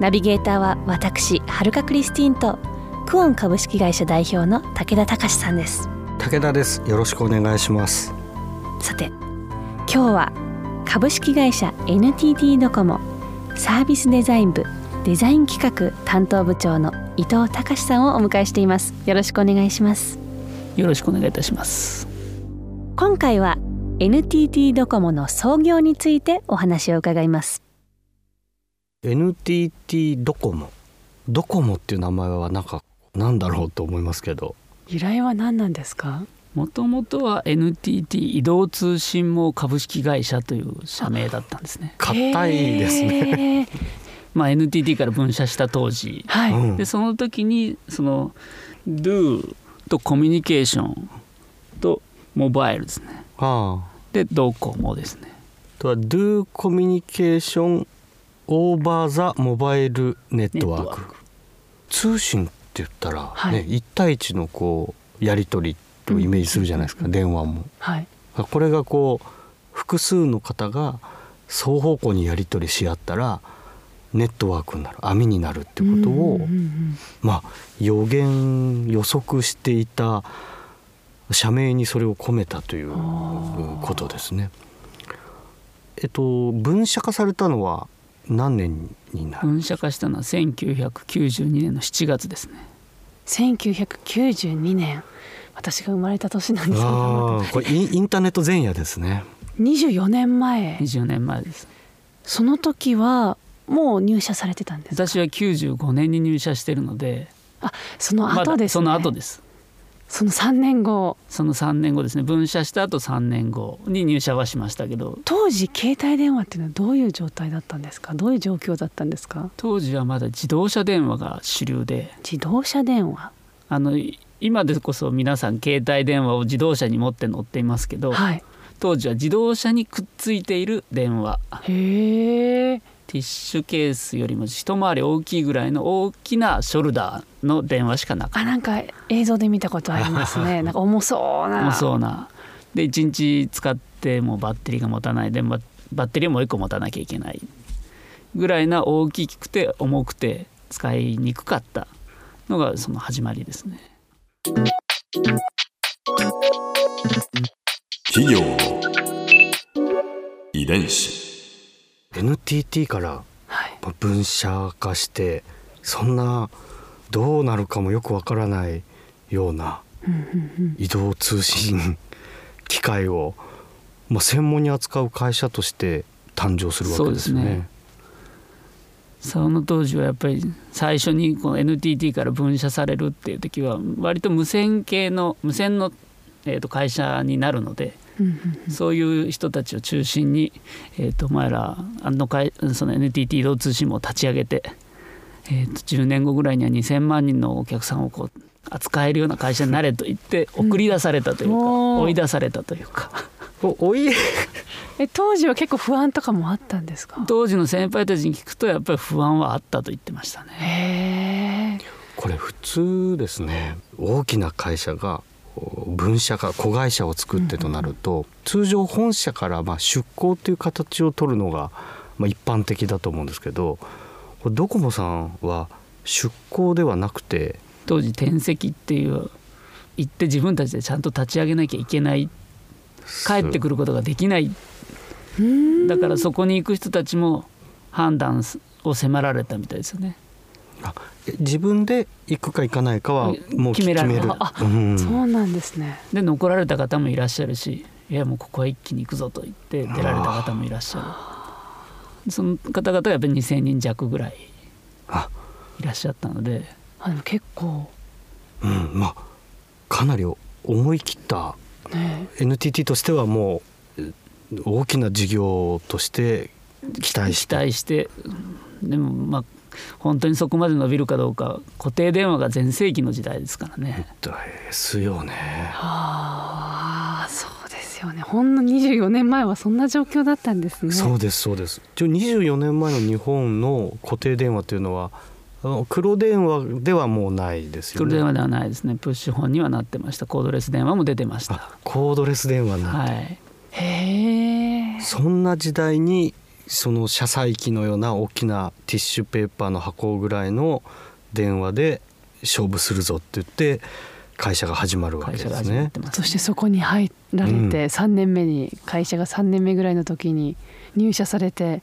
ナビゲーターは私はるかクリスティンとクオン株式会社代表の武田隆さんです。武田です。よろしくお願いします。さて今日は株式会社 NTT ドコモサービスデザイン部デザイン企画担当部長の伊藤隆さんをお迎えしています。よろしくお願いします。よろしくお願いいたします。今回は NTT ドコモの創業についてお話を伺います NTT ドコモ。ドコモっていう名前はなんかなんだろうと思いますけど。由来は何なんですか？もともとは NTT 移動通信網株式会社という社名だったんですね。硬いですね。まあ NTT から分社した当時、はい、うん。でその時にその Do とコミュニケーションとモバイルですね。ああ。でドコモですね。とは Do Communication Over the Mobile Network 通信って言ったら、ねはい。1対1のこうやり取りとイメージするじゃないですか、電話も。はい。これがこう複数の方が双方向にやり取りし合ったらネットワークになる網になるってことを、うんうんうんまあ予言予測していた社名にそれを込めたということですね。えっと分社化されたのは何年になる、分社化したのは1992年の7月ですね。1992年。私が生まれた年なんですけあど。あこれインインターネット前夜ですね。24年前。20年前です。その時はもう入社されてたんですか？私は95年に入社してるので。あその後ですね、その後ですその3年後。その3年後ですね。分社した後3年後に入社はしましたけど。当時携帯電話っていうのはどういう状態だったんですか？どういう状況だったんですか？当時はまだ自動車電話が主流で。自動車電話？あのい今でこそ皆さん携帯電話を自動車に持って乗っていますけど、はい。当時は自動車にくっついている電話。へえティッシュケースよりも一回り大きいぐらいの大きなショルダーの電話しかなかっあなんか映像で見たことありますね なんか重そうなた重そうなで1日使ってもうバッテリーが持たないでババッテリーをもう1個持たなきゃいけないぐらいな大きくて重くて使いにくかったのがその始まりですね。企業の遺伝子。NTT から分社化してそんなどうなるかもよくわからないような移動通信機械を、まあ、専門に扱う会社として誕生するわけですよね。その当時はやっぱり最初にこの NTT から分社されるっていう時は割と無線系の無線の、えー、と会社になるのでそういう人たちを中心に、えー、とお前らあの会その NTT 移動通信網を立ち上げて、えー、と10年後ぐらいには2,000万人のお客さんをこう扱えるような会社になれと言って送り出されたというか、おー。追い出されたというか。おおい？え当時は結構不安とかもあったんですか？当時の先輩たちに聞くとやっぱり不安はあったと言ってましたね。これ普通ですね。大きな会社がお分社化子会社を作ってとなると、通常本社からまあ出向という形を取るのがまあ一般的だと思うんですけどこれドコモさんは出向ではなくて当時転籍っていう行って自分たちでちゃんと立ち上げなきゃいけない帰ってくることができない。だからそこに行く人たちも判断を迫られたみたいですよね。自分で行くか行かないかはもう決められる。あうん。そうなんですね。で残られた方もいらっしゃるしいやもうここは一気に行くぞと言って出られた方もいらっしゃる。その方々はやっぱり2,000人弱ぐらいあいらっしゃったので。あでも結構。うんまあかなり思い切ったね。NTT としてはもうえ大きな事業として期待し期て待してでもまあ本当にそこまで伸びるかどうか固定電話が全盛期の時代ですからね。ですよね。はあそうですよねほんの24年前はそんな状況だったんですね。そうですそうです。一応24年前の日本の固定電話っていうのはあの黒電話ではもうないですよね。黒電話ではないですねプッシュ本にはなってましたコードレス電話も出てました。あコードレス電話はいへえ。そんな時代にその車載機のような大きなティッシュペーパーの箱ぐらいの電話で勝負するぞって言って会社が始まるわけですね。そしてそこに入られうんて3年目に会社が3年目ぐらいの時に入社されて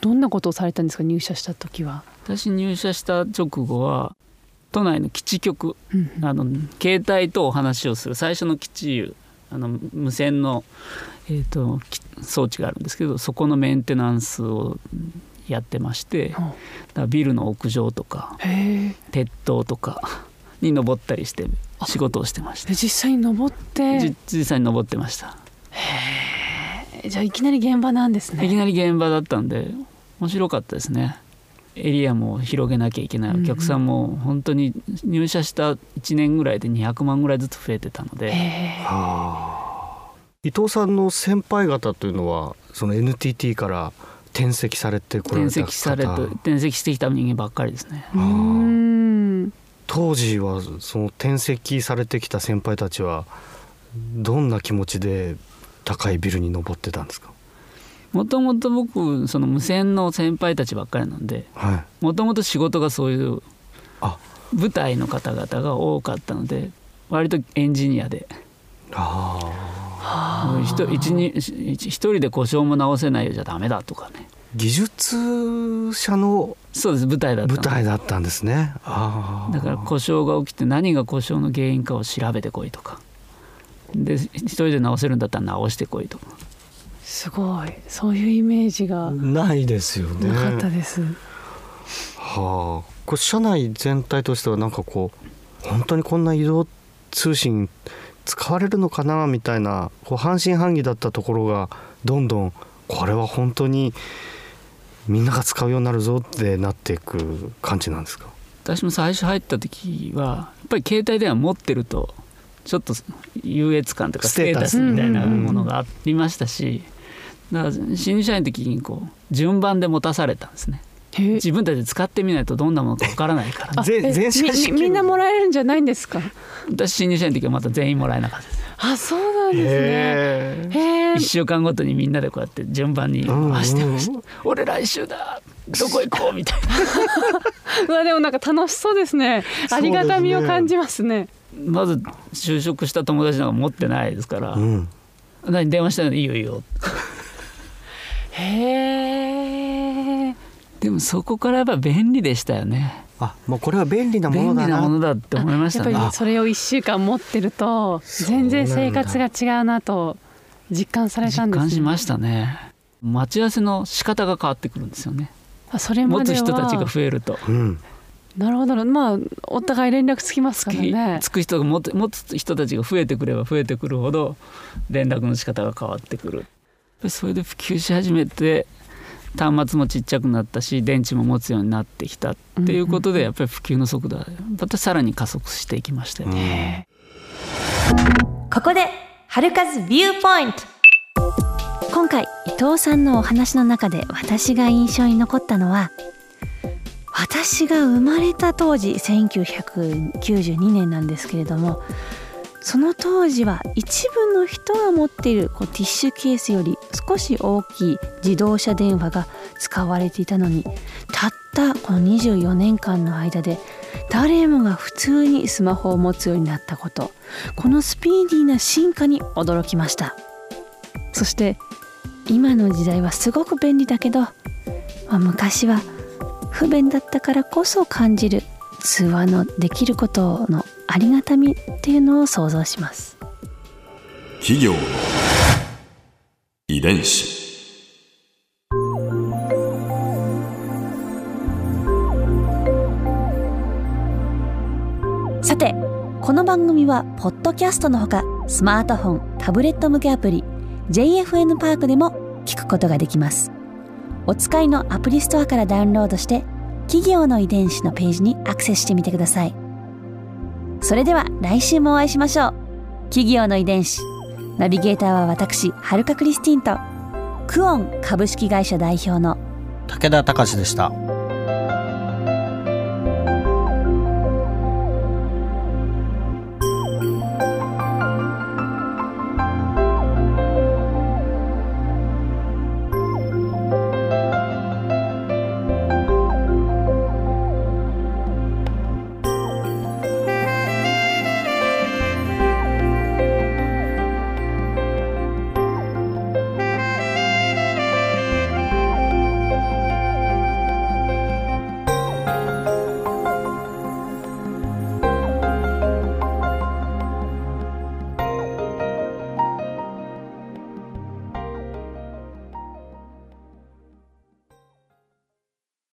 どんなことをされたんですか入社した時は？私入社した直後は都内の基地局うんあの携帯とお話をする。最初の基地あの無線の、えー、とき装置があるんですけどそこのメンテナンスをやってましてだからビルの屋上とかへえ。鉄塔とかに登ったりして仕事をしてました。で実際に登って？じ実際に登ってました。じゃあいきなり現場なんですね。いきなり現場だったんで面白かったですね。エリアも広げなきゃいけない。お客さんも本当に入社した1年ぐらいで200万ぐらいずつ増えてたので、へえ。はあ伊藤さんの先輩方というのはその NTT から転籍されてこられ転た方？籍されて転籍してきた人間ばっかりですね。当時はその転籍されてきた先輩たちはどんな気持ちで高いビルに登ってたんですか？もともと僕その無線の先輩たちばっかりなんではい。もともと仕事がそういうあ。舞台の方々が多かったので割とエンジニアで。あもう一一人で故障も直せないよじゃダメだとかね。技術者のそうです舞台だったの。舞台だったんですね。だから故障が起きて何が故障の原因かを調べてこいとか。で一人で直せるんだったら直してこいとか。すごい。そういうイメージがないですよね。なかったです。はあ。これ社内全体としてはなんかこう本当にこんな移動通信使われるのかなみたいなこう半信半疑だったところがどんどんこれは本当にみんなが使うようになるぞってなっていく感じなんですか？私も最初入った時はやっぱり携帯電話持ってるとちょっと優越感とかステータス。みたいなものがありましたしだから新入社員の時にこう順番で持たされたんですね自分たちで使ってみないとどんなものかわからないから全社みみんなもらえるんじゃないんですか？私新入社員の時はまた全員もらえなかったですあそうなんですね。へえへえ1。週間ごとにみんなでこうやって順番に回してました「俺来週だどこ行こう」みたいな でもなんか楽しそうですね。ありがたみを感じますね。まず就職した友達なんか持ってないですからうん「何電話したの？いいよいいよ」へえ。でもそこからやっぱ便利でしたよね。あもうこれは便利なものだ便利なもなのだって思いましたね。やっぱりそれを一週間持ってると全然生活が違うなと実感されたん実です、ね。感しましたね。待ち合わせの仕方が変わってくるんですよね。あそれま持では。つ人たちが増えると。うん。なるほど。まあお互い連絡つきますからね。つく人が持つ持つ人たちが増えてくれば増えてくるほど連絡の仕方が変わってくる。それで普及し始めて端末もちっちゃくなったし電池も持つようになってきたっていうことでやっぱり普及の速度はまたさらに加速していきましたよね。ここで春風ビューポイント。今回伊藤さんのお話の中で私が印象に残ったのは私が生まれた当時1992年なんですけれどもその当時は一部の人が持っているこうティッシュケースより少し大きい自動車電話が使われていたのにたったこの24年間の間で誰もが普通にスマホを持つようになったことこのスピーディーな進化に驚きました。そして今の時代はすごく便利だけど、まあ昔は不便だったからこそ感じる通話のできることのありがたみっていうのを想像します。企業の遺伝子。さてこの番組はポッドキャストのほかスマートフォンタブレット向けアプリ JFN パークでも聞くことができます。お使いのアプリストアからダウンロードして企業の遺伝子のページにアクセスしてみてくださいそれでは来週もお会いしましょう。企業の遺伝子ナビゲーターは私はるかクリスティンとクオン株式会社代表の武田隆でした。